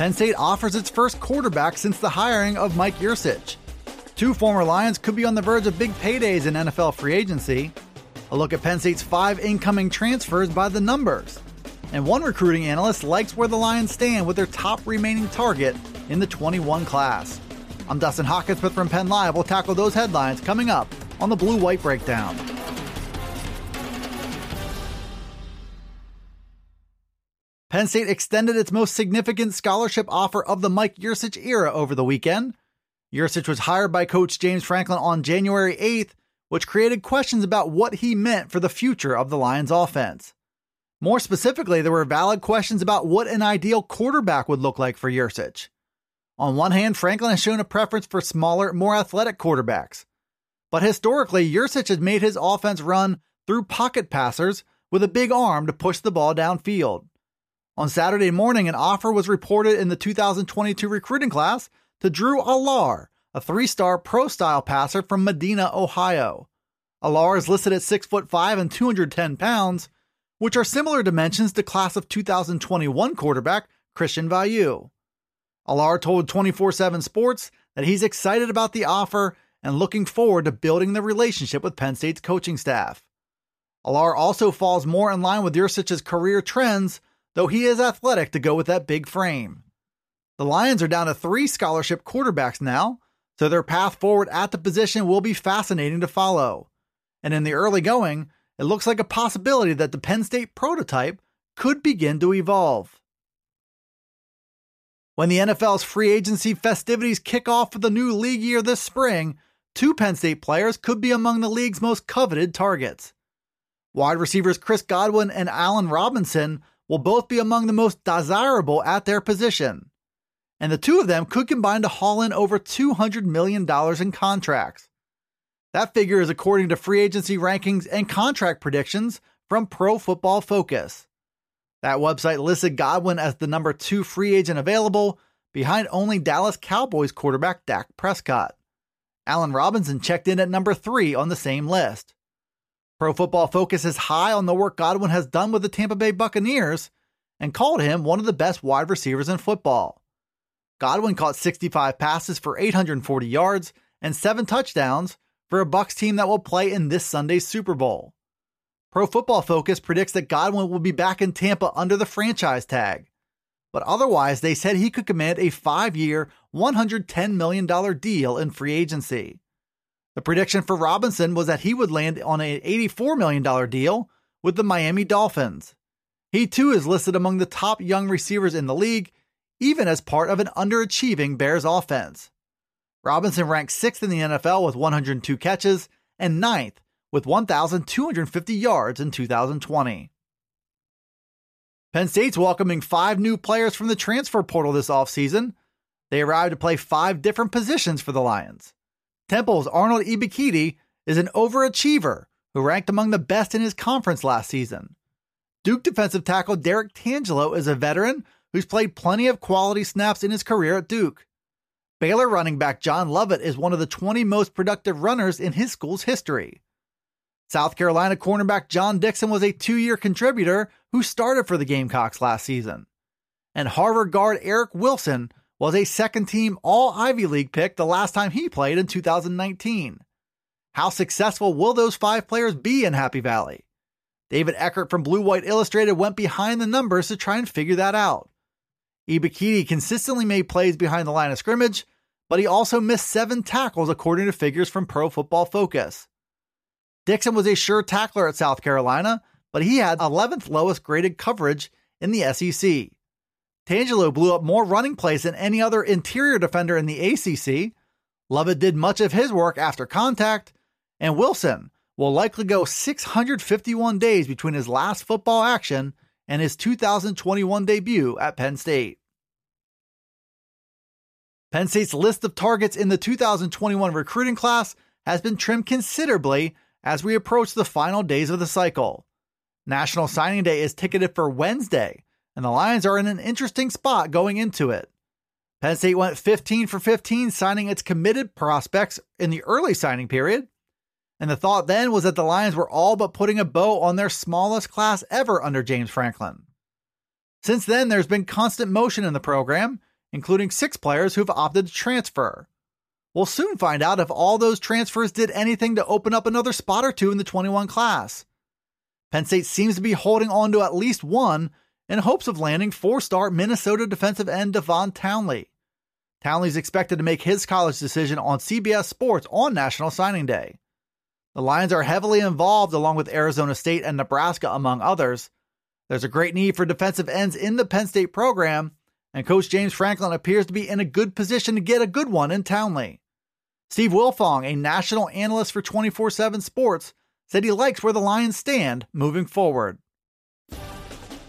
Penn State offers its first quarterback since the hiring of Mike Yurcich. Two former Lions could be on the verge of big paydays in NFL free agency. A look at Penn State's five incoming transfers by the numbers. And one recruiting analyst likes where the Lions stand with their top remaining target in the 21 class. I'm Dustin Hockensmith from Penn Live. We'll tackle those headlines coming up on the Blue White Breakdown. Penn State extended its most significant scholarship offer of the Mike Yurcich era over the weekend. Yurcich was hired by coach James Franklin on January 8th, which created questions about what he meant for the future of the Lions offense. More specifically, there were valid questions about what an ideal quarterback would look like for Yurcich. On one hand, Franklin has shown a preference for smaller, more athletic quarterbacks. But historically, Yurcich has made his offense run through pocket passers with a big arm to push the ball downfield. On Saturday morning, an offer was reported in the 2022 recruiting class to Drew Allar, a three star pro style passer from Medina, Ohio. Allar is listed at 6'5 and 210 pounds, which are similar dimensions to class of 2021 quarterback Christian Veilleux. Allar told 24 7 Sports that he's excited about the offer and looking forward to building the relationship with Penn State's coaching staff. Allar also falls more in line with Yurcich's career trends though he is athletic to go with that big frame. The Lions are down to three scholarship quarterbacks now, so their path forward at the position will be fascinating to follow. And in the early going, it looks like a possibility that the Penn State prototype could begin to evolve. When the NFL's free agency festivities kick off for the new league year this spring, two Penn State players could be among the league's most coveted targets. Wide receivers Chris Godwin and Allen Robinson will both be among the most desirable at their position. And the two of them could combine to haul in over $200 million in contracts. That figure is according to free agency rankings and contract predictions from Pro Football Focus. That website listed Godwin as the number two free agent available, behind only Dallas Cowboys quarterback Dak Prescott. Allen Robinson checked in at number three on the same list. Pro Football Focus is high on the work Godwin has done with the Tampa Bay Buccaneers and called him one of the best wide receivers in football. Godwin caught 65 passes for 840 yards and 7 touchdowns for a Bucs team that will play in this Sunday's Super Bowl. Pro Football Focus predicts that Godwin will be back in Tampa under the franchise tag. But otherwise, they said he could command a 5-year, $110 million deal in free agency. The prediction for Robinson was that he would land on an $84 million deal with the Miami Dolphins. He too is listed among the top young receivers in the league, even as part of an underachieving Bears offense. Robinson ranks sixth in the NFL with 102 catches and ninth with 1,250 yards in 2020. Penn State's welcoming five new players from the transfer portal this offseason. They arrived to play five different positions for the Lions. Temple's Arnold Ebiketie is an overachiever who ranked among the best in his conference last season. Duke defensive tackle Derrick Tangelo is a veteran who's played plenty of quality snaps in his career at Duke. Baylor running back John Lovett is one of the 20 most productive runners in his school's history. South Carolina cornerback John Dixon was a two year contributor who started for the Gamecocks last season. And Harvard guard Eric Wilson was a second team All Ivy League pick the last time he played in 2019. How successful will those five players be in Happy Valley? David Eckert from Blue White Illustrated went behind the numbers to try and figure that out. Ebiketie consistently made plays behind the line of scrimmage, but he also missed seven tackles according to figures from Pro Football Focus. Dixon was a sure tackler at South Carolina, but he had 11th lowest graded coverage in the SEC. Tangelo blew up more running plays than any other interior defender in the ACC. Lovett did much of his work after contact, and Wilson will likely go 651 days between his last football action and his 2021 debut at Penn State. Penn State's list of targets in the 2021 recruiting class has been trimmed considerably as we approach the final days of the cycle. National Signing Day is ticketed for Wednesday, and the Lions are in an interesting spot going into it. Penn State went 15 for 15, signing its committed prospects in the early signing period. And the thought then was that the Lions were all but putting a bow on their smallest class ever under James Franklin. Since then, there's been constant motion in the program, including six players who've opted to transfer. We'll soon find out if all those transfers did anything to open up another spot or two in the 21 class. Penn State seems to be holding on to at least one in hopes of landing four star Minnesota defensive end Devon Townley. Townley's expected to make his college decision on CBS Sports on National Signing Day. The Lions are heavily involved along with Arizona State and Nebraska, among others. There's a great need for defensive ends in the Penn State program, and Coach James Franklin appears to be in a good position to get a good one in Townley. Steve Wiltfong, a national analyst for 24 7 Sports, said he likes where the Lions stand moving forward.